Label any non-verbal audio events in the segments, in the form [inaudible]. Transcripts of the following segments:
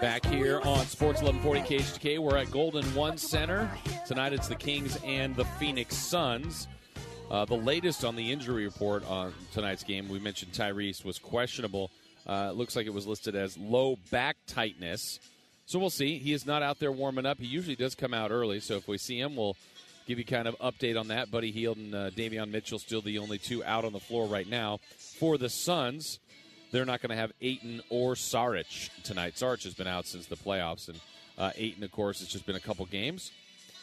Back here on Sports 1140 KHTK, we're at Golden One Center. Tonight it's the Kings and the Phoenix Suns. Uh, the latest on the injury report on tonight's game, we mentioned Tyrese was questionable. Uh, looks like it was listed as low back tightness. So we'll see. He is not out there warming up. He usually does come out early, so if we see him, we'll give you kind of update on that. Buddy Hield and uh, Davion Mitchell still the only two out on the floor right now. For the Suns, they're not going to have Ayton or Saric tonight. Saric has been out since the playoffs, and uh, Ayton, of course, it's just been a couple games.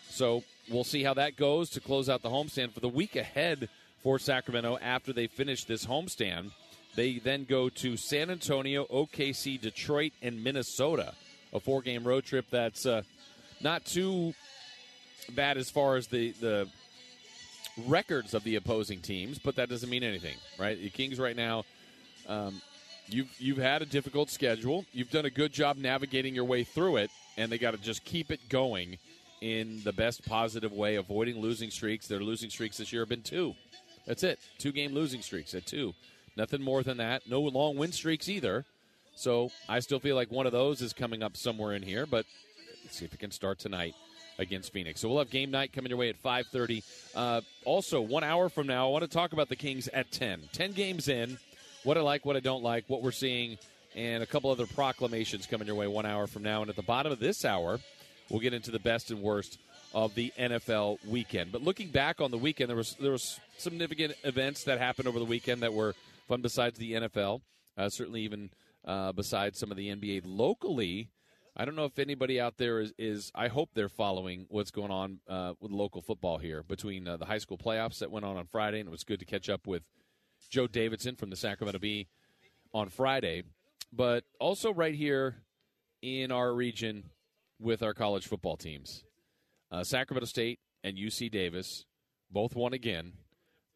So we'll see how that goes to close out the homestand for the week ahead for Sacramento after they finish this homestand. They then go to San Antonio, OKC, Detroit, and Minnesota. A four game road trip that's uh, not too bad as far as the, the records of the opposing teams, but that doesn't mean anything, right? The Kings right now, um, you've you've had a difficult schedule. You've done a good job navigating your way through it, and they got to just keep it going in the best positive way, avoiding losing streaks. Their losing streaks this year have been two. That's it. Two game losing streaks at two. Nothing more than that. No long win streaks either. So I still feel like one of those is coming up somewhere in here, but let's see if it can start tonight against Phoenix. So we'll have game night coming your way at 5:30. Uh, also, one hour from now, I want to talk about the Kings at 10. 10 games in, what I like, what I don't like, what we're seeing, and a couple other proclamations coming your way one hour from now. And at the bottom of this hour, we'll get into the best and worst of the NFL weekend. But looking back on the weekend, there was there was significant events that happened over the weekend that were fun besides the NFL. Uh, certainly, even uh, besides some of the NBA locally. I don't know if anybody out there is, is I hope they're following what's going on uh, with local football here between uh, the high school playoffs that went on on Friday, and it was good to catch up with Joe Davidson from the Sacramento Bee on Friday, but also right here in our region with our college football teams. Uh, Sacramento State and UC Davis both won again.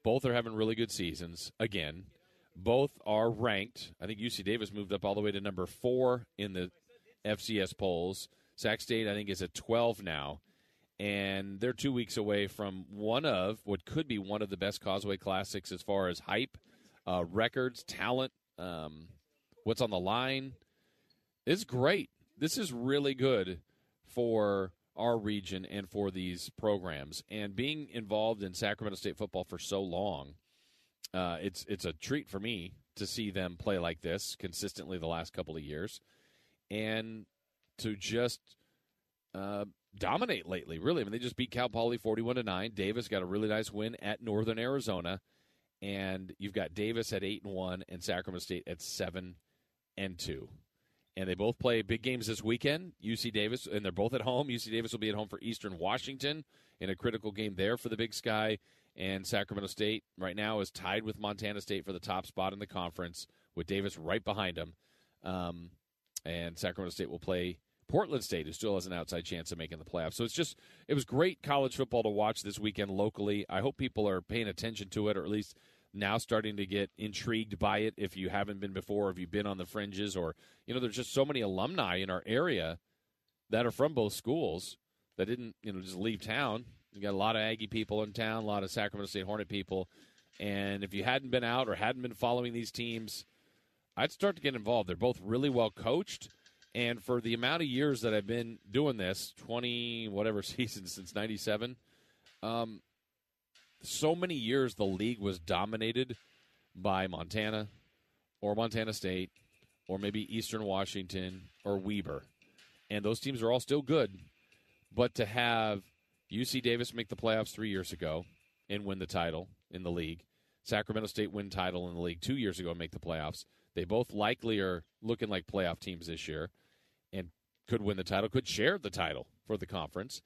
Both are having really good seasons again. Both are ranked. I think UC Davis moved up all the way to number four in the FCS polls. Sac State, I think, is at 12 now. And they're two weeks away from one of what could be one of the best Causeway Classics as far as hype, uh, records, talent, um, what's on the line. It's great. This is really good for our region and for these programs. And being involved in Sacramento State football for so long, uh, it's it's a treat for me to see them play like this consistently the last couple of years and to just uh, dominate lately. Really, I mean, they just beat Cal Poly forty-one to nine. Davis got a really nice win at Northern Arizona, and you've got Davis at eight and one, and Sacramento State at seven and two. And they both play big games this weekend. UC Davis, and they're both at home. UC Davis will be at home for Eastern Washington in a critical game there for the Big Sky. And Sacramento State right now is tied with Montana State for the top spot in the conference, with Davis right behind them. Um, and Sacramento State will play Portland State, who still has an outside chance of making the playoffs. So it's just it was great college football to watch this weekend locally. I hope people are paying attention to it, or at least now starting to get intrigued by it. If you haven't been before, if you've been on the fringes, or you know, there's just so many alumni in our area that are from both schools that didn't you know just leave town. You got a lot of Aggie people in town, a lot of Sacramento State Hornet people, and if you hadn't been out or hadn't been following these teams I'd start to get involved. They're both really well coached. And for the amount of years that I've been doing this, 20 whatever [laughs] seasons since 97, um, so many years the league was dominated by Montana or Montana State or maybe Eastern Washington or Weber. And those teams are all still good. But to have UC Davis make the playoffs three years ago and win the title in the league, Sacramento State win title in the league two years ago and make the playoffs, they both likely are looking like playoff teams this year could win the title, could share the title for the conference.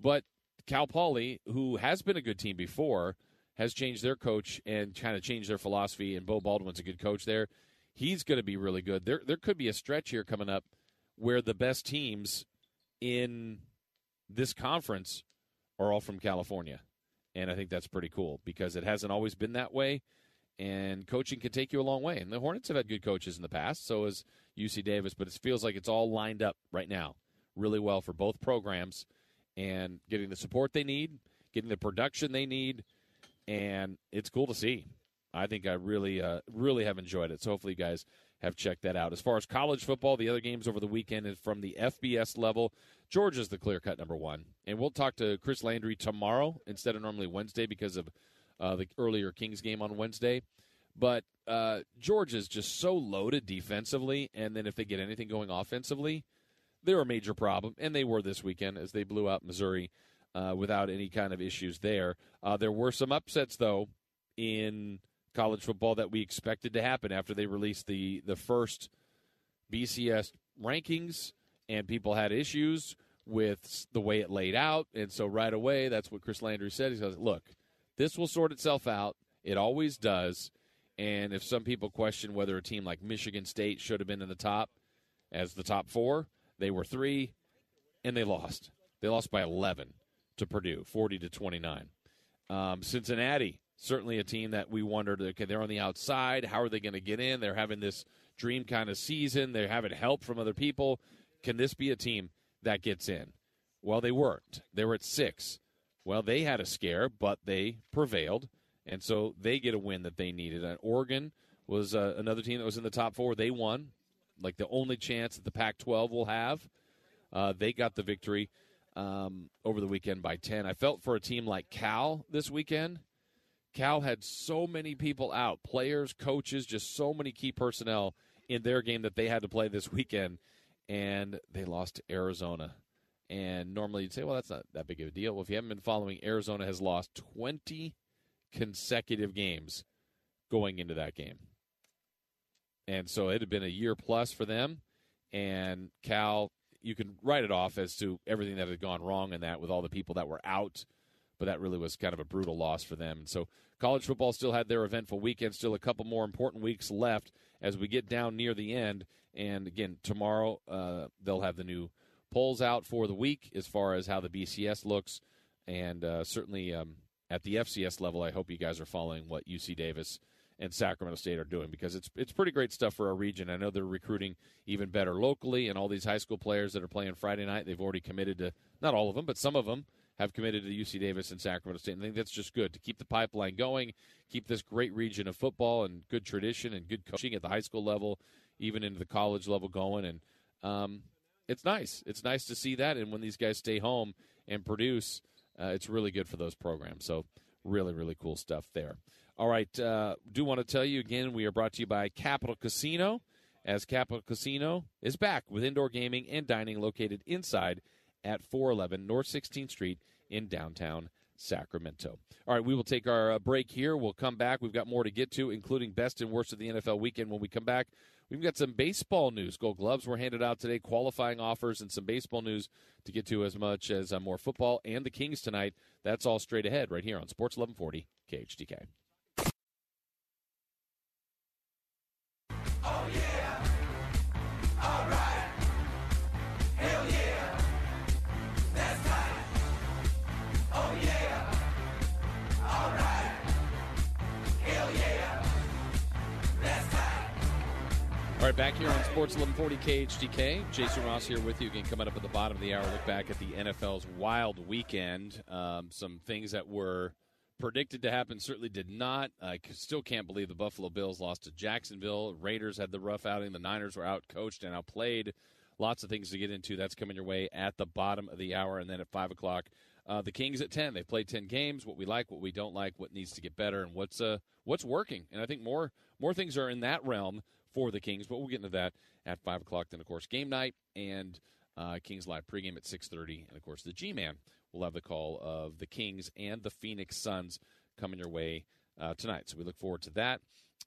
But Cal Poly, who has been a good team before, has changed their coach and kind of changed their philosophy. And Beau Baldwin's a good coach there. He's going to be really good. There, there could be a stretch here coming up where the best teams in this conference are all from California. And I think that's pretty cool because it hasn't always been that way and coaching can take you a long way. And the Hornets have had good coaches in the past, so has UC Davis, but it feels like it's all lined up right now really well for both programs and getting the support they need, getting the production they need, and it's cool to see. I think I really, uh, really have enjoyed it. So hopefully, you guys have checked that out. As far as college football, the other games over the weekend is from the FBS level. Georgia's the clear cut number one. And we'll talk to Chris Landry tomorrow instead of normally Wednesday because of uh, the earlier Kings game on Wednesday. But uh, Georgia's just so loaded defensively, and then if they get anything going offensively, they're a major problem. And they were this weekend as they blew out Missouri uh, without any kind of issues there. Uh, there were some upsets, though, in college football that we expected to happen after they released the, the first BCS rankings, and people had issues with the way it laid out. And so right away, that's what Chris Landry said. He says, look, this will sort itself out. It always does. And if some people question whether a team like Michigan State should have been in the top as the top four, they were three, and they lost. They lost by 11 to Purdue, 40 to 29. Um, Cincinnati, certainly a team that we wondered, okay, they're on the outside. How are they going to get in? They're having this dream kind of season. They're having help from other people. Can this be a team that gets in? Well, they weren't. They were at six. Well, they had a scare, but they prevailed, and so they get a win that they needed. And Oregon was uh, another team that was in the top four. They won, like the only chance that the Pac-12 will have. Uh, they got the victory um, over the weekend by 10. I felt for a team like Cal this weekend. Cal had so many people out players, coaches, just so many key personnel in their game that they had to play this weekend, and they lost to Arizona. And normally you'd say, well, that's not that big of a deal. Well, if you haven't been following, Arizona has lost 20 consecutive games going into that game. And so it had been a year plus for them. And Cal you can write it off as to everything that had gone wrong in that with all the people that were out, but that really was kind of a brutal loss for them. And so college football still had their eventful weekend, still a couple more important weeks left as we get down near the end. And again, tomorrow uh, they'll have the new polls out for the week as far as how the BCS looks, and uh, certainly um, at the FCS level, I hope you guys are following what UC Davis and Sacramento State are doing because it's it's pretty great stuff for our region. I know they're recruiting even better locally, and all these high school players that are playing Friday night, they've already committed to not all of them, but some of them have committed to UC Davis and Sacramento State. And I think that's just good to keep the pipeline going, keep this great region of football and good tradition and good coaching at the high school level, even into the college level going. And um, it's nice. It's nice to see that. And when these guys stay home and produce, uh, it's really good for those programs. So really, really cool stuff there. All right. Uh, do want to tell you again, we are brought to you by Capital Casino, as Capital Casino is back with indoor gaming and dining located inside at 411 North 16th Street in downtown Sacramento. All right, we will take our uh, break here. We'll come back. We've got more to get to, including best and worst of the NFL weekend. When we come back, we've got some baseball news. Gold gloves were handed out today, qualifying offers, and some baseball news to get to as much as uh, more football and the Kings tonight. That's all straight ahead right here on Sports 1140 KHTK. All right, back here on Sports 1140 KHTK. Jason Ross here with you again, coming up at the bottom of the hour. Look back at the NFL's wild weekend. Um, some things that were predicted to happen certainly did not. I still can't believe the Buffalo Bills lost to Jacksonville. Raiders had the rough outing. The Niners were outcoached and outplayed. Lots of things to get into. That's coming your way at the bottom of the hour. And then at 5 o'clock, uh, the Kings at 10. They've played 10 games. What we like, what we don't like, what needs to get better, and what's uh, what's working. And I think more more things are in that realm for the Kings. But we'll get into that at five o'clock. Then, of course, game night and uh, Kings live pregame at six thirty, and of course, the G-man will have the call of the Kings and the Phoenix Suns coming your way uh, tonight. So we look forward to that.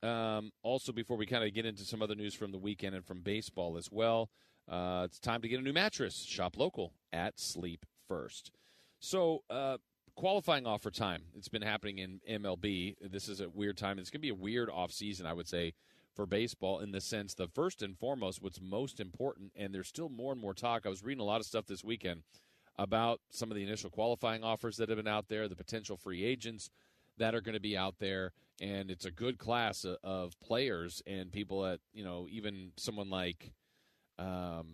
Um, also, before we kind of get into some other news from the weekend and from baseball as well, uh, it's time to get a new mattress. Shop local at Sleep First. So, uh, qualifying offer time. It's been happening in MLB. This is a weird time. It's going to be a weird off season, I would say, for baseball in the sense the first and foremost what's most important and there's still more and more talk. I was reading a lot of stuff this weekend about some of the initial qualifying offers that have been out there the potential free agents that are going to be out there and it's a good class of, players and people that you know even someone like um,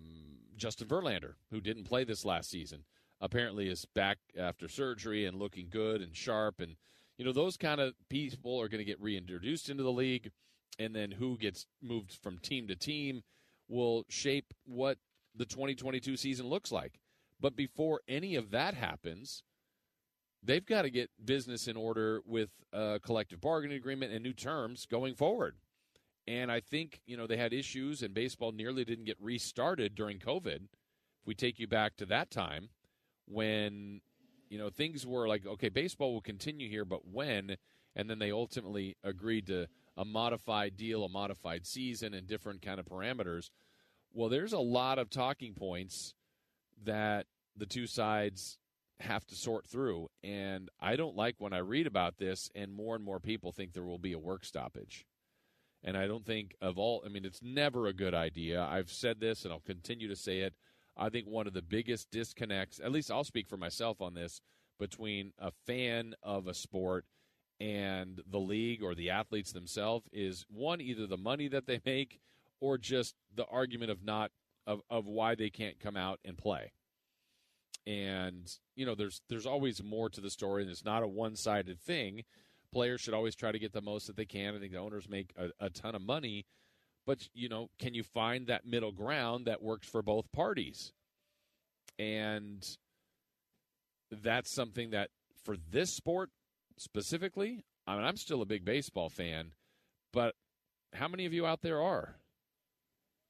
justin verlander who didn't play this last season apparently is back after surgery and looking good and sharp and you know those kind of people are going to get reintroduced into the league and then who gets moved from team to team will shape what the 2022 season looks like. But before any of that happens, they've got to get business in order with a collective bargaining agreement and new terms going forward. And I think, you know, they had issues and baseball nearly didn't get restarted during COVID. If we take you back to that time when, you know, things were like, okay, baseball will continue here, but when? And then they ultimately agreed to a modified deal, a modified season, and different kind of parameters. Well, there's a lot of talking points that the two sides have to sort through. And I don't like when I read about this and more and more people think there will be a work stoppage. And I don't think of all, I mean, it's never a good idea. I've said this and I'll continue to say it. I think one of the biggest disconnects, at least I'll speak for myself on this, between a fan of a sport and the league or the athletes themselves is one, either the money that they make or just the argument of not, of, of why they can't come out and play. And you know there's there's always more to the story and it's not a one-sided thing. Players should always try to get the most that they can. I think the owners make a, a ton of money. But you know can you find that middle ground that works for both parties? And that's something that for this sport specifically i mean i'm still a big baseball fan but how many of you out there are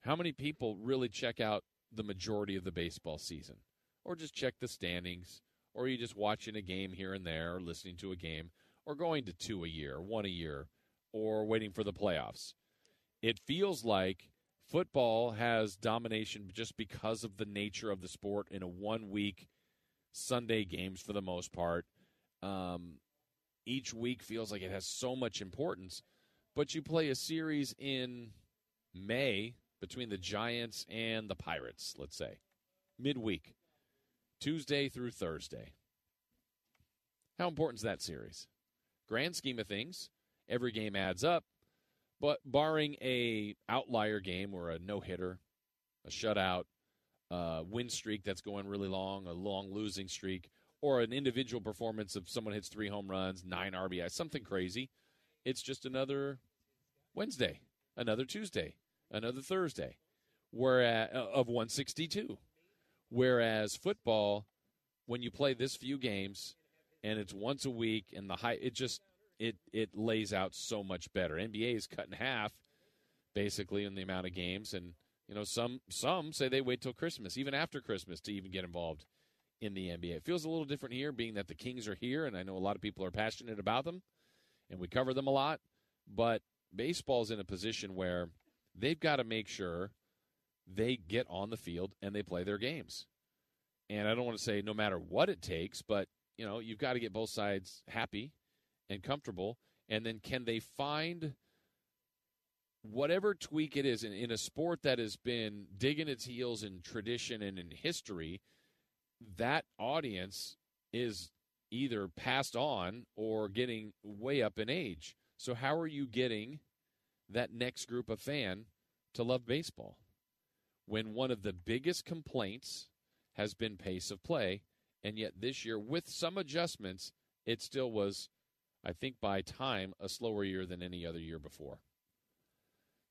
how many people really check out the majority of the baseball season or just check the standings, or you just watching a game here and there, or listening to a game, or going to two a year, one a year, or waiting for the playoffs. It feels like football has domination just because of the nature of the sport in a one week Sunday games for the most part. Um, each week feels like it has so much importance, but you play a series in May between the Giants and the Pirates, let's say, midweek. Tuesday through Thursday. How important is that series? Grand scheme of things, every game adds up, but barring a outlier game or a no hitter, a shutout, a win streak that's going really long, a long losing streak, or an individual performance of someone hits three home runs, nine RBI, something crazy, it's just another Wednesday, another Tuesday, another Thursday, whereas uh, of 162. Whereas football, when you play this few games and it's once a week and the high, it just it it lays out so much better. NBA is cut in half basically in the amount of games, and you know some some say they wait till Christmas, even after Christmas, to even get involved in the NBA. It feels a little different here, being that the Kings are here, and I know a lot of people are passionate about them, and we cover them a lot. But baseball's in a position where they've got to make sure they get on the field and they play their games. And I don't want to say no matter what it takes, but you know, you've got to get both sides happy and comfortable. And then can they find whatever tweak it is in, in a sport that has been digging its heels in tradition and in history, that audience is either passed on or getting way up in age. So how are you getting that next group of fan to love baseball? when one of the biggest complaints has been pace of play, and yet this year, with some adjustments, it still was, I think, by time, a slower year than any other year before.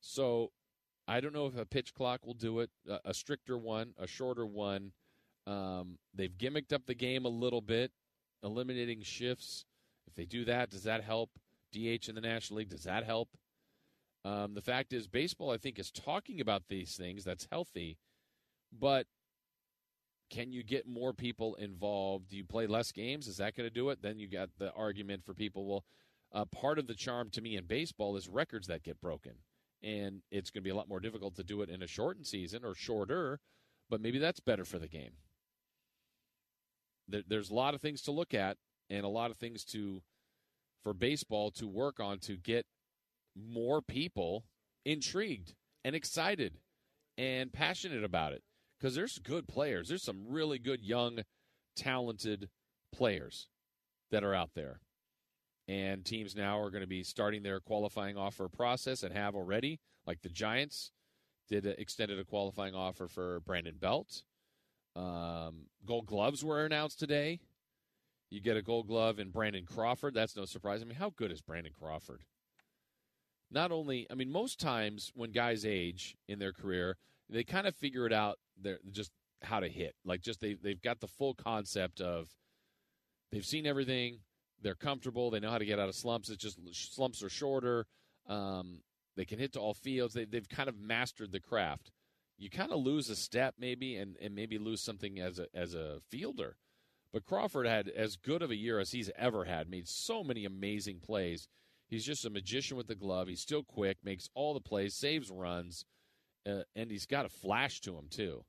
So I don't know if a pitch clock will do it, a, stricter one, a shorter one. Um, they've gimmicked up the game a little bit, eliminating shifts. If they do that, does that help? DH in the National League, does that help? Um, the fact is, baseball, I think, is talking about these things. That's healthy. But can you get more people involved? Do you play less games? Is that going to do it? Then you got the argument for people. Well, uh, part of the charm to me in baseball is records that get broken. And it's going to be a lot more difficult to do it in a shortened season or shorter, but maybe that's better for the game. There, there's a lot of things to look at and a lot of things to for baseball to work on to get more people intrigued and excited and passionate about it because there's good players. There's some really good young, talented players that are out there. And teams now are going to be starting their qualifying offer process and have already, like the Giants did a, extended a qualifying offer for Brandon Belt. Um, gold gloves were announced today. You get a gold glove in Brandon Crawford. That's no surprise. I mean, how good is Brandon Crawford? not only, I mean, most times when guys age in their career, they kind of figure it out. They're just how to hit. Like, just they they've got the full concept of they've seen everything. They're comfortable. They know how to get out of slumps. It's just slumps are shorter. Um, they can hit to all fields. They, they've kind of mastered the craft. You kind of lose a step maybe, and, and maybe lose something as a as a fielder. But Crawford had as good of a year as he's ever had. Made so many amazing plays. He's just a magician with the glove. He's still quick, makes all the plays, saves runs, uh, and he's got a flash to him too.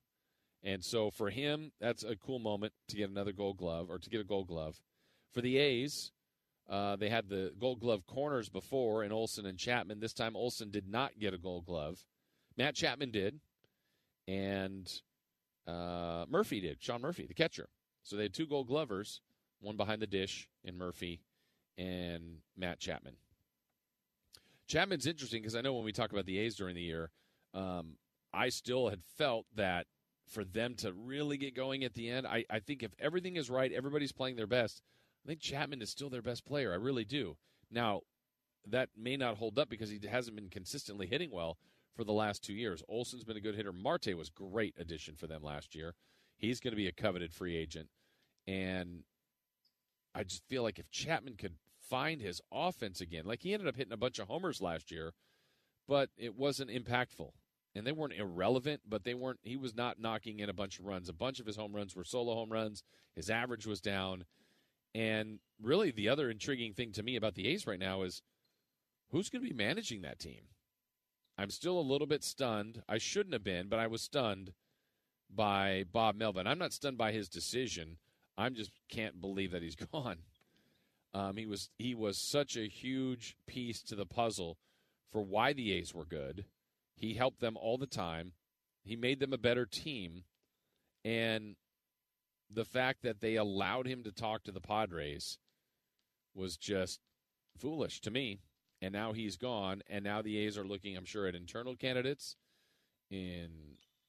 And so for him, that's a cool moment to get another Gold Glove or to get a Gold Glove. For the A's, uh, they had the Gold Glove corners before in Olson and Chapman. This time, Olson did not get a Gold Glove. Matt Chapman did, and uh, Murphy did. Sean Murphy, the catcher. So they had two Gold Glovers, one behind the dish in Murphy and Matt Chapman. Chapman's interesting because I know when we talk about the A's during the year, um, I still had felt that for them to really get going at the end, I, I think if everything is right, everybody's playing their best. I think Chapman is still their best player. I really do. Now, that may not hold up because he hasn't been consistently hitting well for the last two years. Olson's been a good hitter. Marte was great addition for them last year. He's going to be a coveted free agent, and I just feel like if Chapman could find his offense again, like he ended up hitting a bunch of homers last year, but it wasn't impactful. And they weren't irrelevant, but they weren't. He was not knocking in a bunch of runs. A bunch of his home runs were solo home runs. His average was down. And really, the other intriguing thing to me about the A's right now is who's going to be managing that team? I'm still a little bit stunned. I shouldn't have been, but I was stunned by Bob Melvin. I'm not stunned by his decision. I'm just can't believe that he's [laughs] gone. Um, he was he was such a huge piece to the puzzle for why the A's were good. He helped them all the time. He made them a better team, and the fact that they allowed him to talk to the Padres was just foolish to me. And now he's gone, and now the A's are looking, I'm sure, at internal candidates in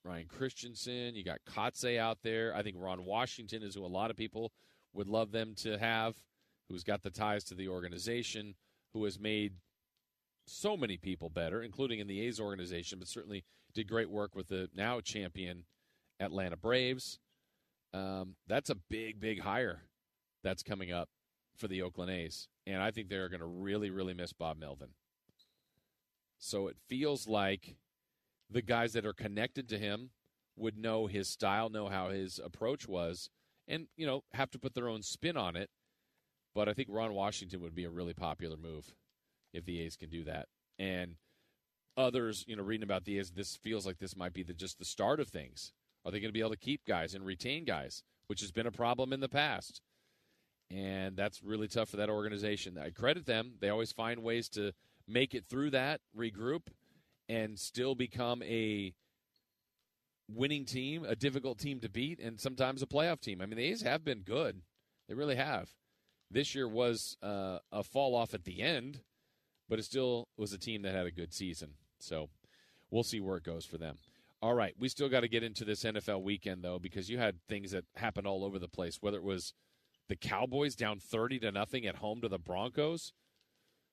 Ryan Christenson. You got Kotsay out there. I think Ron Washington is who a lot of people would love them to have, who's got the ties to the organization, who has made so many people better, including in the A's organization, but certainly did great work with the now champion Atlanta Braves. Um, that's a big, big hire that's coming up for the Oakland A's. And I think they're going to really, really miss Bob Melvin. So it feels like the guys that are connected to him would know his style, know how his approach was, and, you know, have to put their own spin on it. But I think Ron Washington would be a really popular move if the A's can do that. And others, you know, reading about the A's, this feels like this might be the, just the start of things. Are they going to be able to keep guys and retain guys, which has been a problem in the past? And that's really tough for that organization. I credit them. They always find ways to make it through that, regroup, and still become a winning team, a difficult team to beat, and sometimes a playoff team. I mean, the A's have been good. They really have. This year was uh, a fall off at the end, but it still was a team that had a good season. So we'll see where it goes for them. All right, we still got to get into this NFL weekend though because you had things that happened all over the place. Whether it was the Cowboys down thirty to nothing at home to the Broncos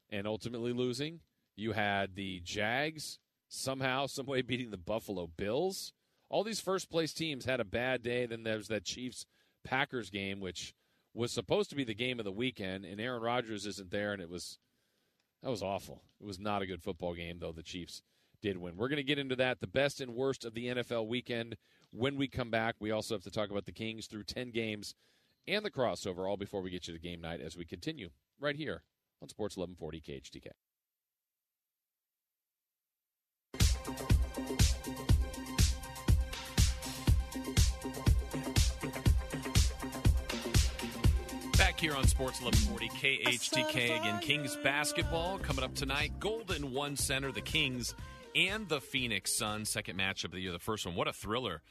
and ultimately losing, you had the Jags somehow, some way beating the Buffalo Bills. All these first place teams had a bad day. Then there's that Chiefs Packers game, which was supposed to be the game of the weekend, and Aaron Rodgers isn't there, and it was that was awful. It was not a good football game, though the Chiefs did win. We're going to get into that, the best and worst of the NFL weekend. When we come back, we also have to talk about the Kings through 10 games and the crossover, all before we get you to game night as we continue right here on Sports 1140 KHTK. Back here on Sports 1140 KHTK again. Kings basketball coming up tonight. Golden One Center, the Kings and the Phoenix Suns. Second matchup of the year. The first one, what a thriller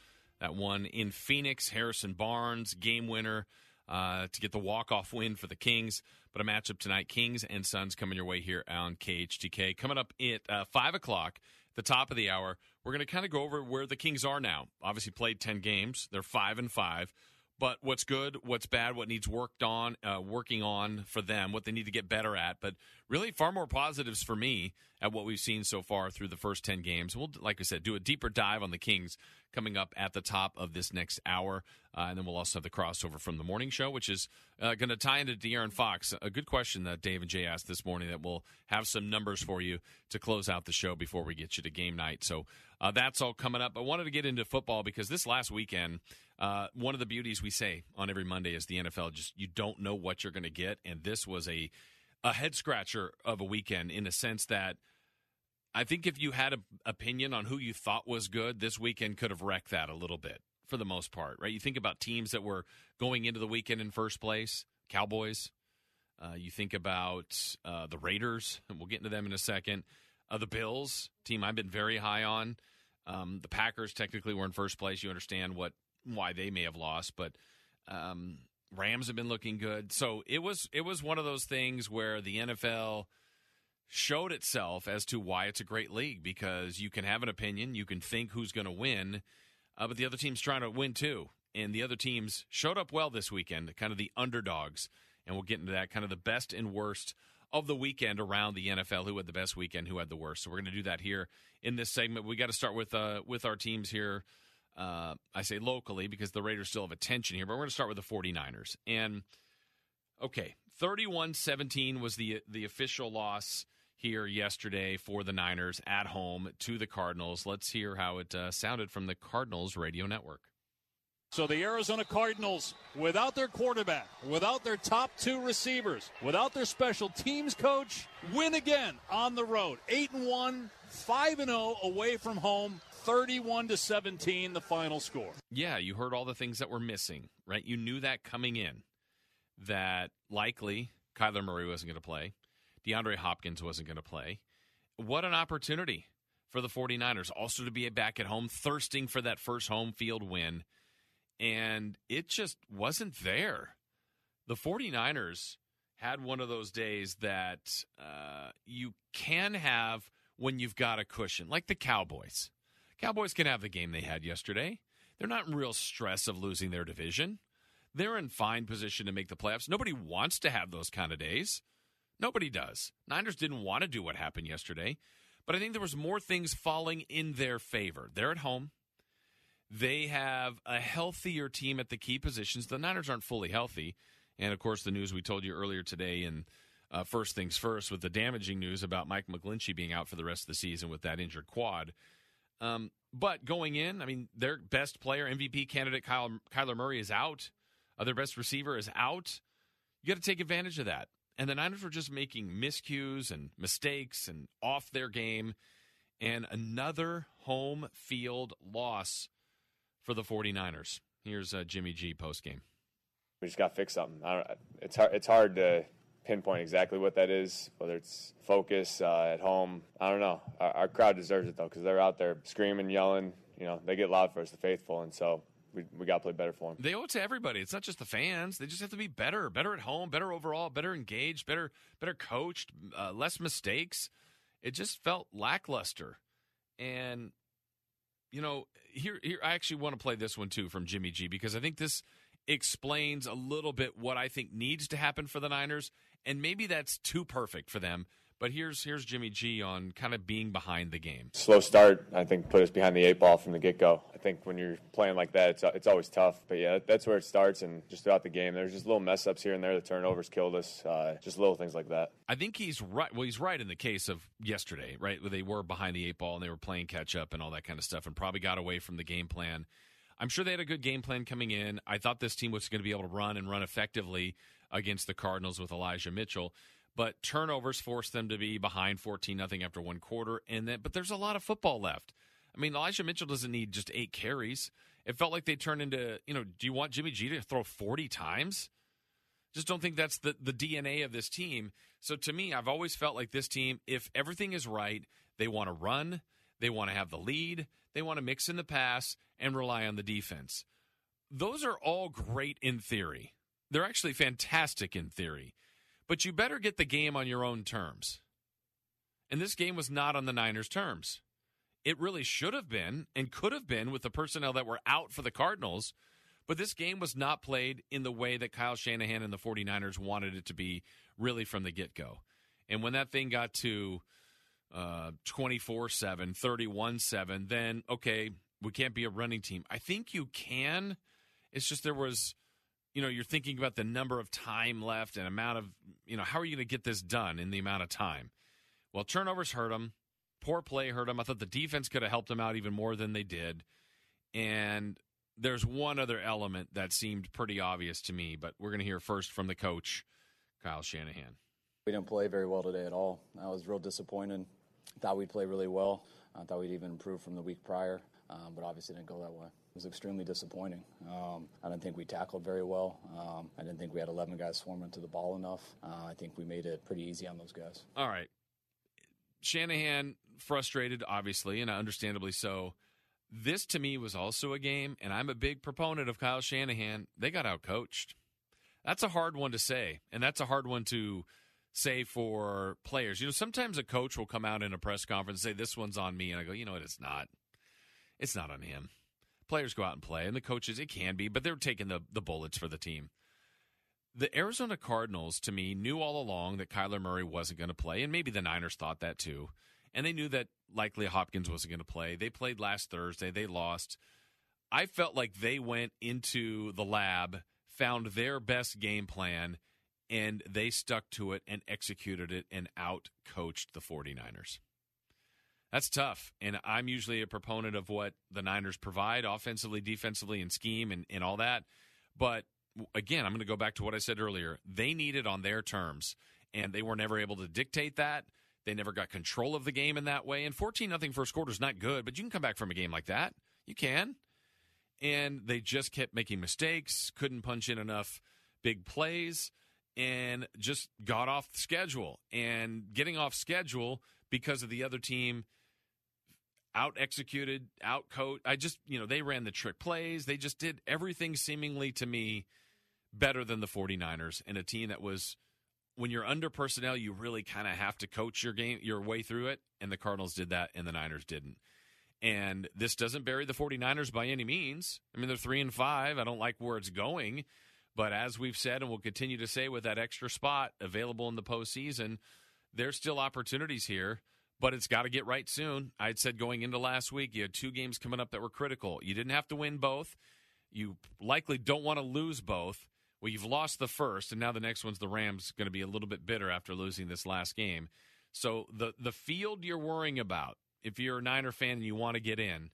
that one in Phoenix. Harrison Barnes, game winner uh, to get the walk off win for the Kings. But a matchup tonight, Kings and Suns coming your way here on KHTK. Coming up at uh, five o'clock, the top of the hour, we're going to kind of go over where the Kings are now. Obviously, played ten games. They're five and five. But what's good, what's bad, what needs worked on, uh, working on for them, what they need to get better at. But really, far more positives for me at what we've seen so far through the first 10 games. We'll, like I said, do a deeper dive on the Kings coming up at the top of this next hour. Uh, and then we'll also have the crossover from the morning show, which is uh, going to tie into De'Aaron Fox. A good question that Dave and Jay asked this morning that we'll have some numbers for you to close out the show before we get you to game night. So uh, that's all coming up. I wanted to get into football because this last weekend, uh, one of the beauties we say on every Monday is the NFL just you don't know what you're going to get. And this was a, a head scratcher of a weekend in the sense that – I think if you had an opinion on who you thought was good, this weekend could have wrecked that a little bit for the most part, right? You think about teams that were going into the weekend in first place, Cowboys. Uh, you think about uh, the Raiders, and we'll get into them in a second. Uh, the Bills, team I've been very high on. Um, the Packers technically were in first place. You understand what why they may have lost, but um, Rams have been looking good. So it was it was one of those things where the NFL – showed itself as to why it's a great league because you can have an opinion, you can think who's going to win, uh, but the other team's trying to win too. And the other teams showed up well this weekend, kind of the underdogs. And we'll get into that, kind of the best and worst of the weekend around the NFL. Who had the best weekend? Who had the worst? So we're going to do that here in this segment. We got to start with uh, with our teams here. Uh, I say locally because the Raiders still have attention here, but we're going to start with the 49ers. And okay, 31-17 was the the official loss here yesterday for the Niners at home to the Cardinals. Let's hear how it uh, sounded from the Cardinals radio network. So the Arizona Cardinals, without their quarterback, without their top two receivers, without their special teams coach, win again on the road. 8 and 1, 5 and 0 away from home. 31 to 17 the final score. Yeah, you heard all the things that were missing, right? You knew that coming in that likely Kyler Murray wasn't going to play. DeAndre Hopkins wasn't going to play. What an opportunity for the 49ers also to be back at home, thirsting for that first home field win. And it just wasn't there. The 49ers had one of those days that uh, you can have when you've got a cushion, like the Cowboys. Cowboys can have the game they had yesterday. They're not in real stress of losing their division. They're in fine position to make the playoffs. Nobody wants to have those kind of days. Nobody does. Niners didn't want to do what happened yesterday, but I think there was more things falling in their favor. They're at home. They have a healthier team at the key positions. The Niners aren't fully healthy, and of course, the news we told you earlier today and uh, first things first with the damaging news about Mike McGlinchey being out for the rest of the season with that injured quad. Um, but going in, I mean, their best player, MVP candidate Kyle, Kyler Murray, is out. Uh, their best receiver is out. You got to take advantage of that. And the Niners were just making miscues and mistakes and off their game. And another home field loss for the 49ers. Here's uh, Jimmy G post game. We just got to fix something. it's hard. It's hard to pinpoint exactly what that is. Whether it's focus uh, at home, I don't know. Our, our crowd deserves it though because they're out there screaming, yelling. You know, they get loud for us, the faithful, and so we, we got to play better for them. They owe it to everybody. It's not just the fans. They just have to be better, better at home, better overall, better engaged, better better coached, uh, less mistakes. It just felt lackluster, and you know, here here I actually want to play this one too from Jimmy G because I think this explains a little bit what I think needs to happen for the Niners, and maybe that's too perfect for them. But here's here's Jimmy G on kind of being behind the game. Slow start, I think, put us behind the eight ball from the get go. I think when you're playing like that, it's it's always tough. But yeah, that's where it starts, and just throughout the game, there's just little mess ups here and there. The turnovers killed us. Uh, just little things like that. I think he's right. Well, he's right in the case of yesterday, right? Where they were behind the eight ball and they were playing catch up and all that kind of stuff, and probably got away from the game plan. I'm sure they had a good game plan coming in. I thought this team was going to be able to run and run effectively against the Cardinals with Elijah Mitchell but turnovers forced them to be behind 14 nothing after one quarter and then but there's a lot of football left. I mean elijah mitchell doesn't need just eight carries. It felt like they turned into you know do you want jimmy g to throw 40 times? Just don't think that's the, the dna of this team. So to me i've always felt like this team if everything is right they want to run they want to have the lead they want to mix in the pass and rely on the defense. Those are all great in theory they're actually fantastic in theory but you better get the game on your own terms. And this game was not on the Niners' terms. It really should have been and could have been with the personnel that were out for the Cardinals. But this game was not played in the way that Kyle Shanahan and the 49ers wanted it to be really from the get go. And when that thing got to uh, 24 7, 31 7, then okay, we can't be a running team. I think you can. It's just there was, you know, you're thinking about the number of time left and amount of, you know, how are you going to get this done in the amount of time? Well, turnovers hurt them. Poor play hurt them. I thought the defense could have helped them out even more than they did. And there's one other element that seemed pretty obvious to me, but we're going to hear first from the coach, Kyle Shanahan. We didn't play very well today at all. I was real disappointed. Thought we'd play really well. I thought we'd even improve from the week prior, um, but obviously didn't go that way. It was extremely disappointing. Um, I didn't think we tackled very well. Um, I didn't think we had 11 guys swarming to the ball enough. Uh, I think we made it pretty easy on those guys. All right. Shanahan frustrated, obviously, and understandably so. This to me was also a game, and I'm a big proponent of Kyle Shanahan. They got outcoached. That's a hard one to say, and that's a hard one to say for players. You know, sometimes a coach will come out in a press conference and say, This one's on me. And I go, You know what? It's not. It's not on him. Players go out and play, and the coaches, it can be, but they're taking the, the bullets for the team. The Arizona Cardinals, to me, knew all along that Kyler Murray wasn't going to play, and maybe the Niners thought that too. And they knew that likely Hopkins wasn't going to play. They played last Thursday, they lost. I felt like they went into the lab, found their best game plan, and they stuck to it and executed it and out coached the 49ers. That's tough. And I'm usually a proponent of what the Niners provide offensively, defensively, and scheme and, and all that. But again, I'm going to go back to what I said earlier. They need it on their terms, and they were never able to dictate that. They never got control of the game in that way. And 14 nothing first quarter is not good, but you can come back from a game like that. You can. And they just kept making mistakes, couldn't punch in enough big plays and just got off the schedule. And getting off schedule because of the other team out executed, out coached. I just, you know, they ran the trick plays. They just did everything seemingly to me better than the 49ers and a team that was when you're under personnel, you really kind of have to coach your game your way through it. And the Cardinals did that and the Niners didn't. And this doesn't bury the 49ers by any means. I mean, they're three and five. I don't like where it's going. But as we've said and we'll continue to say with that extra spot available in the postseason, there's still opportunities here, but it's got to get right soon. I'd said going into last week, you had two games coming up that were critical. You didn't have to win both. You likely don't want to lose both. Well, you've lost the first, and now the next one's the Rams going to be a little bit bitter after losing this last game. So the the field you're worrying about, if you're a Niner fan and you want to get in,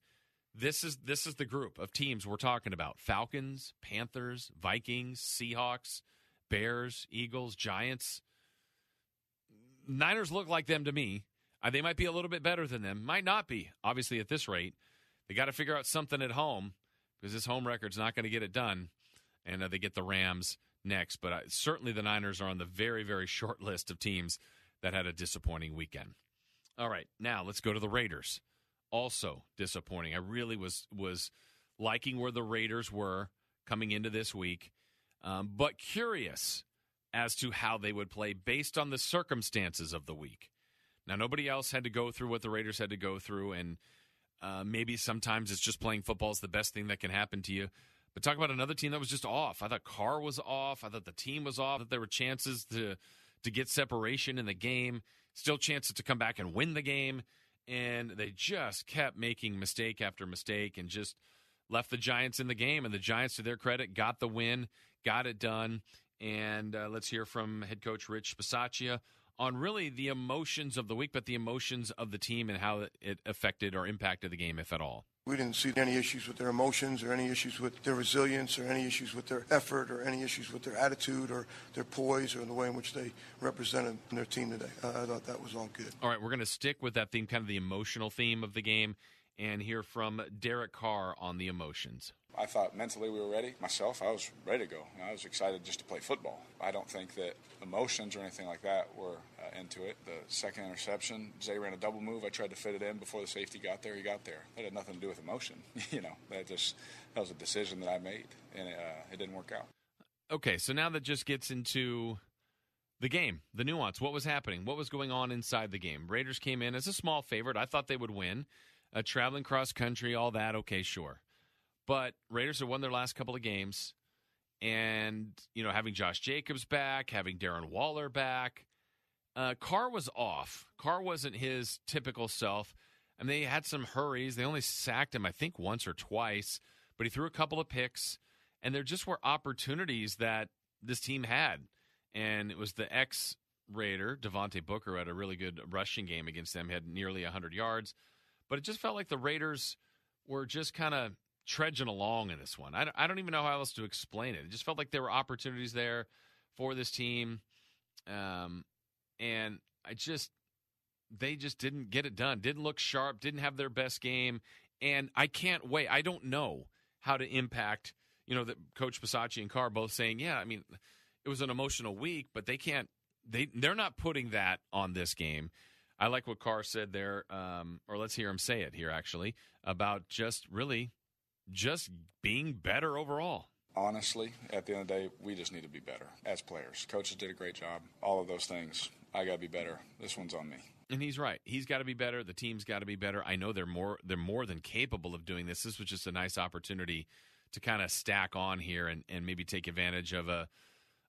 this is this is the group of teams we're talking about: Falcons, Panthers, Vikings, Seahawks, Bears, Eagles, Giants. Niners look like them to me. Uh, they might be a little bit better than them. Might not be. Obviously, at this rate, they got to figure out something at home because this home record's not going to get it done. And uh, they get the Rams next. But uh, certainly, the Niners are on the very, very short list of teams that had a disappointing weekend. All right, now let's go to the Raiders also disappointing. I really was was liking where the Raiders were coming into this week, um, but curious as to how they would play based on the circumstances of the week. Now, nobody else had to go through what the Raiders had to go through, and uh, maybe sometimes it's just playing football is the best thing that can happen to you. But talk about another team that was just off. I thought Carr was off. I thought the team was off. That there were chances to to get separation in the game, still chances to come back and win the game and they just kept making mistake after mistake and just left the Giants in the game. And the Giants, to their credit, got the win, got it done. And uh, let's hear from head coach Rich Bisaccia on really the emotions of the week, but the emotions of the team and how it affected or impacted the game, if at all. We didn't see any issues with their emotions or any issues with their resilience or any issues with their effort or any issues with their attitude or their poise or the way in which they represented their team today. Uh, I thought that was all good. All right, we're going to stick with that theme, kind of the emotional theme of the game, and hear from Derek Carr on the emotions. I thought mentally we were ready. Myself, I was ready to go. I was excited just to play football. I don't think that emotions or anything like that were uh, into it. The second interception, Zay ran a double move. I tried to fit it in before the safety got there. He got there. That had nothing to do with emotion. [laughs] you know, that just that was a decision that I made, and it, uh, it didn't work out. Okay, so now that just gets into the game, the nuance. What was happening? What was going on inside the game? Raiders came in as a small favorite. I thought they would win. Uh, traveling cross country, all that. Okay, sure. But Raiders have won their last couple of games, and you know, having Josh Jacobs back, having Darren Waller back, uh, Carr was off. Carr wasn't his typical self. Mean, they had some hurries. They only sacked him, I think, once or twice, but he threw a couple of picks, and there just were opportunities that this team had. And it was the ex Raider, Devontae Booker, had a really good rushing game against them, he had nearly 100 yards. But it just felt like the Raiders were just kind of trudging along in this one. I don't, I don't even know how else to explain it. It just felt like there were opportunities there for this team. Um, and I just, they just didn't get it done. Didn't look sharp, didn't have their best game. And I can't wait. I don't know how to impact, you know, that Coach Bisaccia and Carr both saying, yeah, I mean, it was an emotional week, but they can't, they, they're not putting that on this game. I like what Carr said there, um, or let's hear him say it here, actually, about just really just being better overall. Honestly, at the end of the day, we just need to be better as players. Coaches did a great job. All of those things. I got to be better. This one's on me. And he's right. He's got to be better. The team's got to be better. I know they're more they're more than capable of doing this. This was just a nice opportunity to kind of stack on here and, and maybe take advantage of a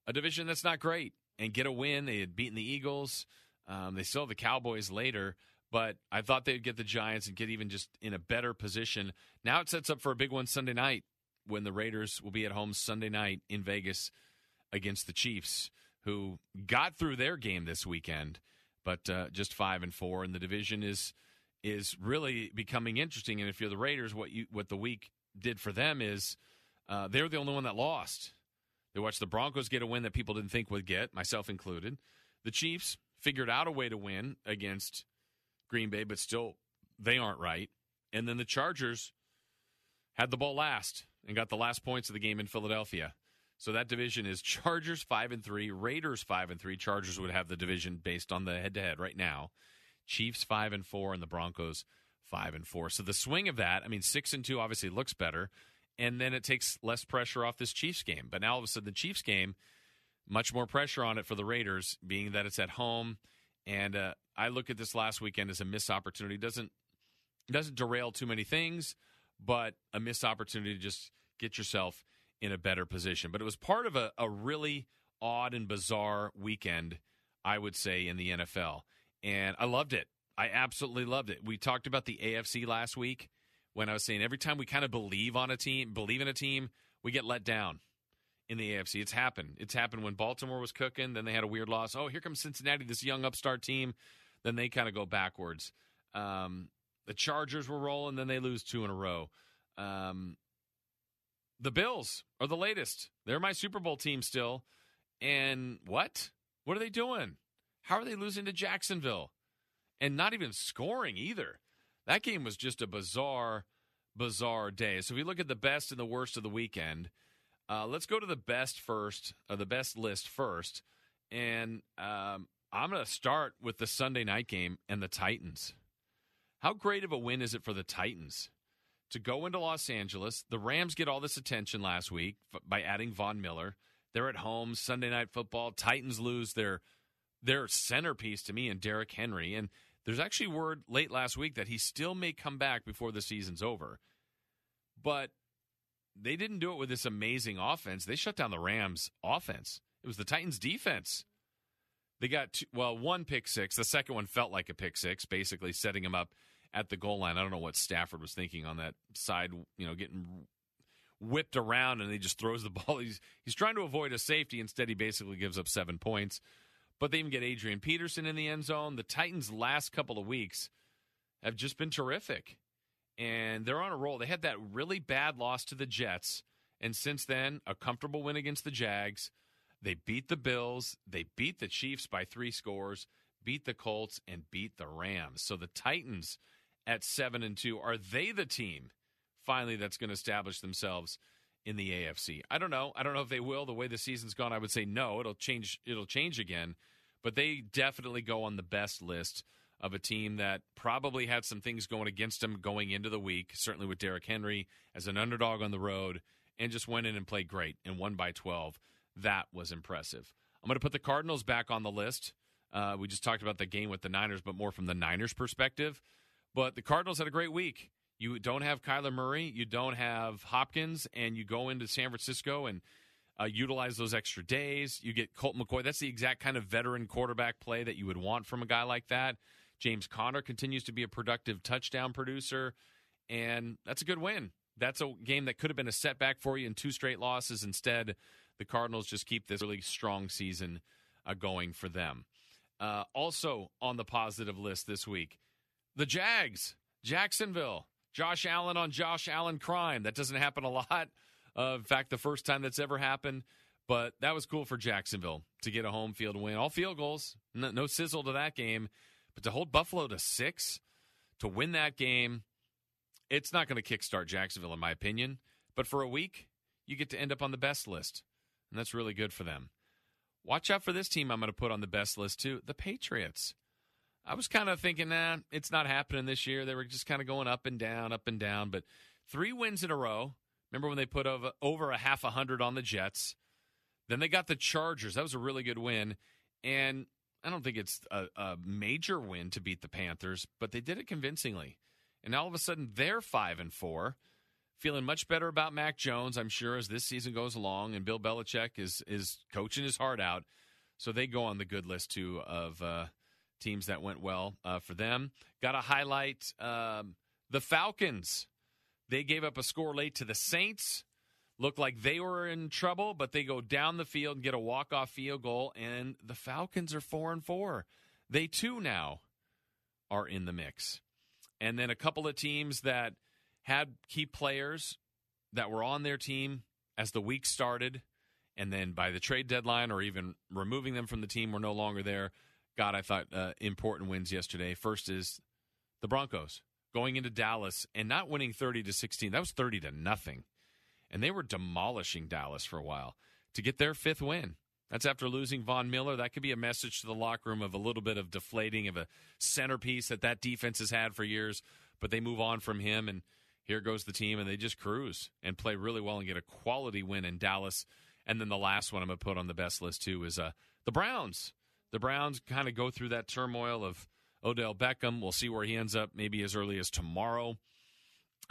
a division that's not great and get a win. They had beaten the Eagles. Um, they still have the Cowboys later, but I thought they'd get the Giants and get even just in a better position. Now it sets up for a big one Sunday night when the Raiders will be at home Sunday night in Vegas against the Chiefs, who got through their game this weekend, but uh, just five and four, and the division is is really becoming interesting. And if you're the Raiders, what you what the week did for them is uh, they're the only one that lost. They watched the Broncos get a win that people didn't think would get, myself included. The Chiefs figured out a way to win against Green Bay, but still they aren't right. And then the Chargers had the ball last and got the last points of the game in Philadelphia. So that division is Chargers 5 and 3, Raiders 5 and 3. Chargers would have the division based on the head to head right now. Chiefs 5 and 4 and the Broncos 5 and 4. So the swing of that, I mean 6 and 2 obviously looks better and then it takes less pressure off this Chiefs game. But now all of a sudden the Chiefs game much more pressure on it for the Raiders, being that it's at home. And uh, I look at this last weekend as a missed opportunity. doesn't doesn't derail too many things, but a missed opportunity to just get yourself in a better position. But it was part of a, a really odd and bizarre weekend, I would say, in the NFL. And I loved it. I absolutely loved it. We talked about the AFC last week when I was saying every time we kind of believe on a team, believe in a team, we get let down in the AFC. It's happened. It's happened when Baltimore was cooking. Then they had a weird loss. Oh, here comes Cincinnati, this young upstart team. Then they kind of go backwards. Um, the Chargers were rolling. Then they lose two in a row. Um, the Bills are the latest. They're my Super Bowl team still. And what? What are they doing? How are they losing to Jacksonville? And not even scoring either. That game was just a bizarre, bizarre day. So if we look at the best and the worst of the weekend, uh, let's go to the best first, or the best list first. And um, I'm going to start with the Sunday night game and the Titans. How great of a win is it for the Titans to go into Los Angeles? The Rams get all this attention last week by adding Von Miller. They're at home, Sunday night football. Titans lose their their centerpiece to me and Derrick Henry. And there's actually word late last week that he still may come back before the season's over. But they didn't do it with this amazing offense. They shut down the Rams' offense. It was the Titans' defense. They got two, well one pick six. The second one felt like a pick six, basically setting him up at the goal line. I don't know what Stafford was thinking on that side. You know, getting whipped around and he just throws the [laughs] ball. He's he's trying to avoid a safety. Instead, he basically gives up seven points. But they even get Adrian Peterson in the end zone. The Titans' last couple of weeks have just been terrific and they're on a roll. They had that really bad loss to the Jets, and since then, a comfortable win against the Jags. They beat the Bills, they beat the Chiefs by three scores, beat the Colts, and beat the Rams. So the Titans at seven and two are they the team finally that's going to establish themselves in the AFC? I don't know. I don't know if they will. The way the season's gone, I would say no. It'll change. It'll change again, but they definitely go on the best list of a team that probably had some things going against them going into the week, certainly with Derrick Henry as an underdog on the road, and just went in and played great and won by 12. That was impressive. I'm going to put the Cardinals back on the list. Uh, we just talked about the game with the Niners, but more from the Niners' perspective. But the Cardinals had a great week. You don't have Kyler Murray, you don't have Hopkins, and you go into San Francisco and uh, utilize those extra days. You get Colt McCoy. That's the exact kind of veteran quarterback play that you would want from a guy like that. James Conner continues to be a productive touchdown producer, and that's a good win. That's a game that could have been a setback for you in two straight losses. Instead, the Cardinals just keep this really strong season uh, going for them. Uh, also on the positive list this week, the Jags, Jacksonville, Josh Allen on Josh Allen crime. That doesn't happen a lot. Uh, in fact, the first time that's ever happened. But that was cool for Jacksonville to get a home field win. All field goals, no, no sizzle to that game. But to hold Buffalo to six, to win that game, it's not going to kickstart Jacksonville, in my opinion. But for a week, you get to end up on the best list. And that's really good for them. Watch out for this team I'm going to put on the best list, too the Patriots. I was kind of thinking, nah, it's not happening this year. They were just kind of going up and down, up and down. But three wins in a row. Remember when they put over, over a half a hundred on the Jets? Then they got the Chargers. That was a really good win. And I don't think it's a, a, major win to beat the Panthers, but they did it convincingly. And all of a sudden, they're five and four, feeling much better about Mac Jones. I'm sure as this season goes along, and Bill Belichick is is coaching his heart out, so they go on the good list too of uh, teams that went well uh, for them. Got to highlight um, the Falcons. They gave up a score late to the Saints. Looked like they were in trouble, but they go down the field and get a walk-off field goal, and the Falcons are four and four. They too now are in the mix. And then a couple of teams that had key players that were on their team as the week started, and then by the trade deadline or even removing them from the team were no longer there. God, I thought uh, important wins yesterday. First is the Broncos going into Dallas and not winning 30 to 16. That was 30 to nothing. And they were demolishing Dallas for a while to get their fifth win. That's after losing Von Miller. That could be a message to the locker room of a little bit of deflating of a centerpiece that that defense has had for years. But they move on from him, and here goes the team, and they just cruise and play really well and get a quality win in Dallas. And then the last one I'm going to put on the best list too is uh, the Browns. The Browns kind of go through that turmoil of Odell Beckham. We'll see where he ends up maybe as early as tomorrow.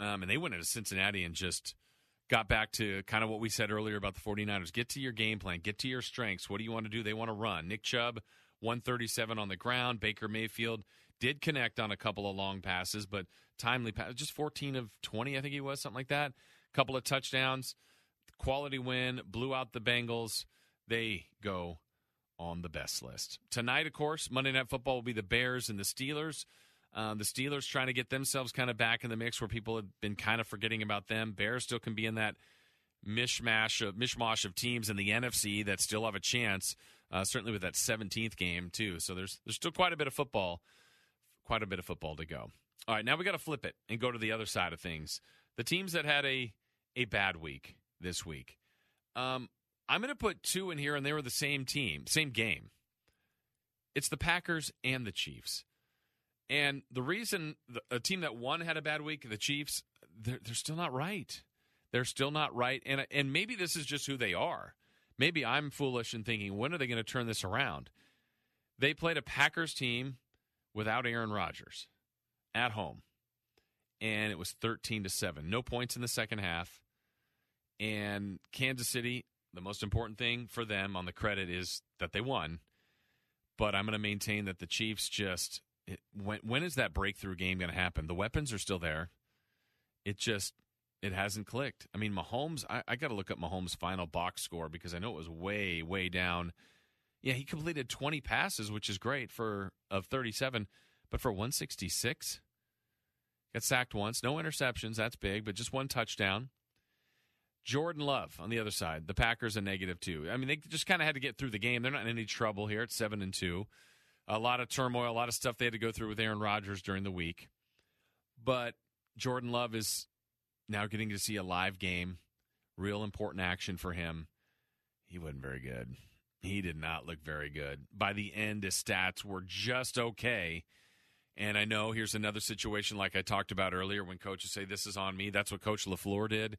Um, and they went into Cincinnati and just got back to kind of what we said earlier about the 49ers. Get to your game plan, get to your strengths. What do you want to do? They want to run. Nick Chubb, 137 on the ground. Baker Mayfield did connect on a couple of long passes, but timely pass, just 14 of 20, I think he was, something like that. A Couple of touchdowns. Quality win, blew out the Bengals. They go on the best list. Tonight, of course, Monday Night Football will be the Bears and the Steelers. Uh, the Steelers trying to get themselves kind of back in the mix where people have been kind of forgetting about them. Bears still can be in that mishmash of mishmash of teams in the NFC that still have a chance. Uh, certainly with that 17th game too. So there's there's still quite a bit of football, quite a bit of football to go. All right, now we got to flip it and go to the other side of things. The teams that had a a bad week this week. Um, I'm going to put two in here, and they were the same team, same game. It's the Packers and the Chiefs. And the reason the, a team that won had a bad week, the Chiefs, they're, they're still not right. They're still not right. And, and maybe this is just who they are. Maybe I'm foolish in thinking, when are they going to turn this around? They played a Packers team without Aaron Rodgers at home. And it was 13 to 7. No points in the second half. And Kansas City, the most important thing for them on the credit is that they won. But I'm going to maintain that the Chiefs just it, when when is that breakthrough game going to happen? The weapons are still there. It just it hasn't clicked. I mean, Mahomes. I, I got to look up Mahomes' final box score because I know it was way way down. Yeah, he completed 20 passes, which is great for of 37, but for 166, got sacked once, no interceptions. That's big, but just one touchdown. Jordan Love on the other side, the Packers a negative two. I mean, they just kind of had to get through the game. They're not in any trouble here. It's seven and two a lot of turmoil, a lot of stuff they had to go through with Aaron Rodgers during the week. But Jordan Love is now getting to see a live game, real important action for him. He wasn't very good. He did not look very good. By the end, his stats were just okay. And I know here's another situation like I talked about earlier when coaches say, This is on me. That's what Coach LaFleur did.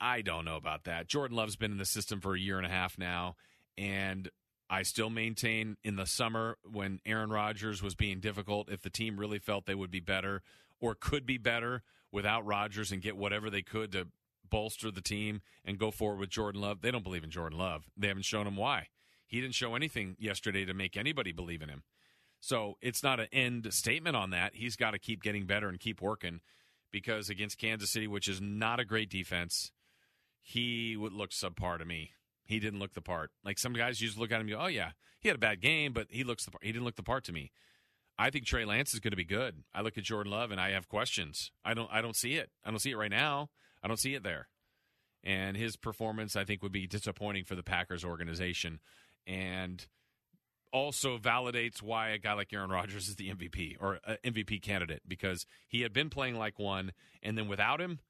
I don't know about that. Jordan Love's been in the system for a year and a half now. And I still maintain in the summer when Aaron Rodgers was being difficult, if the team really felt they would be better or could be better without Rodgers and get whatever they could to bolster the team and go forward with Jordan Love. They don't believe in Jordan Love. They haven't shown him why. He didn't show anything yesterday to make anybody believe in him. So it's not an end statement on that. He's got to keep getting better and keep working because against Kansas City, which is not a great defense, he would look subpar to me. He didn't look the part. Like some guys, you just look at him and go, "Oh yeah, he had a bad game, but he looks the part. He didn't look the part to me." I think Trey Lance is going to be good. I look at Jordan Love and I have questions. I don't. I don't see it. I don't see it right now. I don't see it there. And his performance, I think, would be disappointing for the Packers organization, and also validates why a guy like Aaron Rodgers is the MVP or uh, MVP candidate because he had been playing like one, and then without him,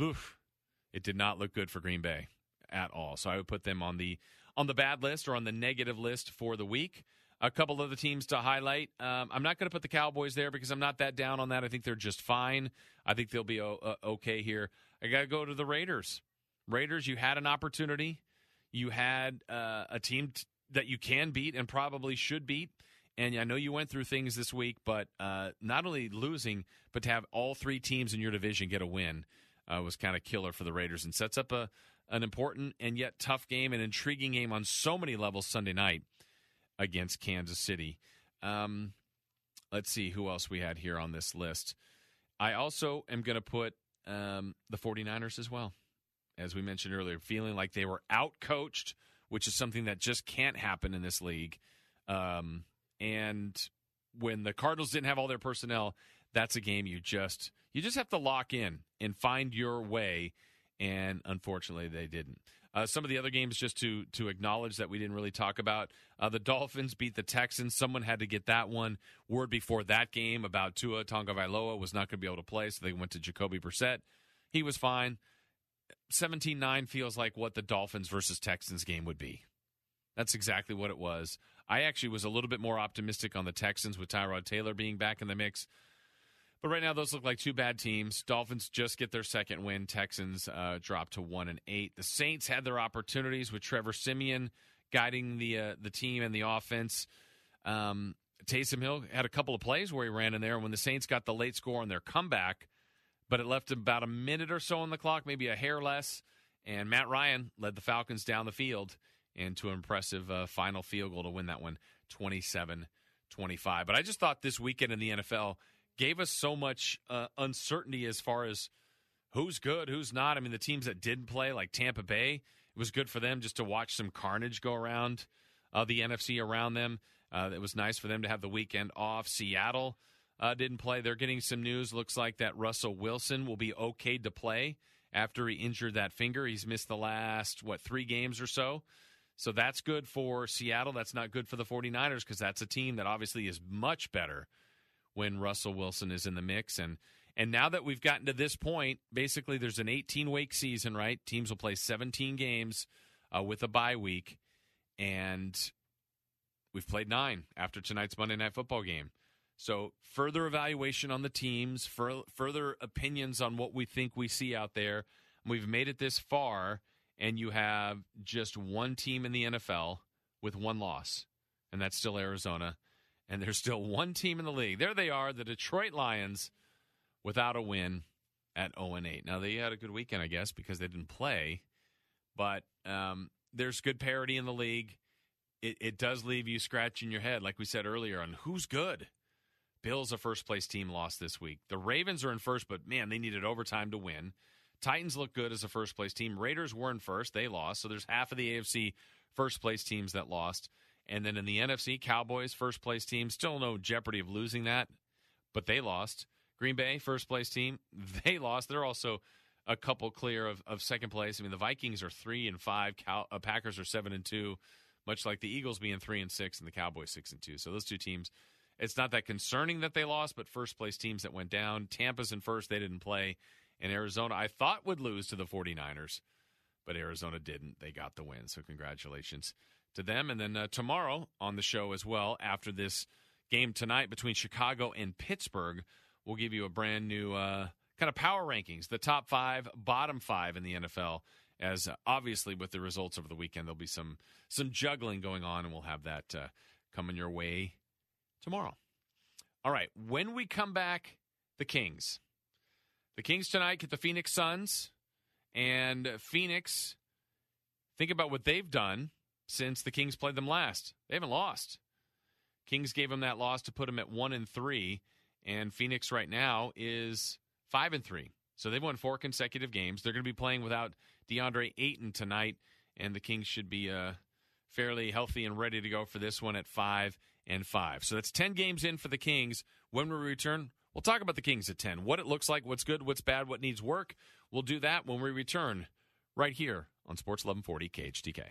oof, it did not look good for Green Bay at all. So I would put them on the on the bad list or on the negative list for the week. A couple of the teams to highlight. Um, I'm not going to put the Cowboys there because I'm not that down on that. I think they're just fine. I think they'll be o- okay here. I got to go to the Raiders. Raiders, you had an opportunity. You had uh, a team t- that you can beat and probably should beat. And I know you went through things this week, but uh, not only losing, but to have all three teams in your division get a win uh, was kind of killer for the Raiders and sets up a an important and yet tough game, an intriguing game on so many levels Sunday night against Kansas City. Um, let's see who else we had here on this list. I also am going to put um, the 49ers as well. As we mentioned earlier, feeling like they were out coached, which is something that just can't happen in this league. Um, and when the Cardinals didn't have all their personnel, that's a game you just you just have to lock in and find your way. And unfortunately, they didn't. Uh, some of the other games, just to to acknowledge that we didn't really talk about. Uh, the Dolphins beat the Texans. Someone had to get that one. Word before that game about Tua Tagovailoa was not going to be able to play, so they went to Jacoby Brissett. He was fine. 17-9 feels like what the Dolphins versus Texans game would be. That's exactly what it was. I actually was a little bit more optimistic on the Texans with Tyrod Taylor being back in the mix. But right now, those look like two bad teams. Dolphins just get their second win. Texans uh, drop to one and eight. The Saints had their opportunities with Trevor Siemian guiding the uh, the team and the offense. Um, Taysom Hill had a couple of plays where he ran in there, and when the Saints got the late score on their comeback, but it left about a minute or so on the clock, maybe a hair less. And Matt Ryan led the Falcons down the field into an impressive uh, final field goal to win that one, 27 25. But I just thought this weekend in the NFL gave us so much uh, uncertainty as far as who's good, who's not. I mean, the teams that didn't play, like Tampa Bay, it was good for them just to watch some carnage go around uh, the NFC around them. Uh, it was nice for them to have the weekend off. Seattle uh, didn't play. They're getting some news. Looks like that Russell Wilson will be okay to play after he injured that finger. He's missed the last, what, three games or so. So that's good for Seattle. That's not good for the 49ers because that's a team that obviously is much better when Russell Wilson is in the mix. And and now that we've gotten to this point, basically there's an 18 week season, right? Teams will play 17 games uh, with a bye week, and we've played nine after tonight's Monday Night Football game. So further evaluation on the teams, further opinions on what we think we see out there. We've made it this far, and you have just one team in the NFL with one loss, and that's still Arizona and there's still one team in the league. There they are, the Detroit Lions, without a win at 0 and 8. Now they had a good weekend, I guess, because they didn't play, but um, there's good parity in the league. It, it does leave you scratching your head, like we said earlier, on who's good. Bills, a first place team, lost this week. The Ravens are in first, but man, they needed overtime to win. Titans look good as a first place team. Raiders were in first, they lost. So there's half of the AFC first place teams that lost. And then in the NFC, Cowboys, first place team, still no jeopardy of losing that, but they lost. Green Bay, first place team, [laughs] they lost. They're also a couple clear of, of second place. I mean, the Vikings are three and five. Cow, uh, Packers are seven and two, much like the Eagles being three and six, and the Cowboys six and two. So those two teams, it's not that concerning that they lost, but first place teams that went down. Tampa's in first; they didn't play. And Arizona, I thought would lose to the 49ers, but Arizona didn't. They got the win. So congratulations to them. And then uh, tomorrow on the show as well, after this game tonight between Chicago and Pittsburgh, we'll give you a brand new uh, kind of power rankings, the top five, bottom five in the NFL. As uh, obviously with the results over the weekend, there'll be some some juggling going on, and we'll have that uh, coming your way tomorrow. All right, when we come back, the Kings. The Kings tonight get the Phoenix Suns. And Phoenix, think about what they've done since the Kings played them last. They haven't lost. Kings gave them that loss to put them at one and three, and Phoenix right now is five and three. So they've won four consecutive games. They're going to be playing without DeAndre Ayton tonight, and the Kings should be uh, fairly healthy and ready to go for this one at five and five. So that's ten games in for the Kings. When we return, we'll talk about the Kings at ten. What it looks like, what's good, what's bad, what needs work. We'll do that when we return right here on Sports 1140 KHTK.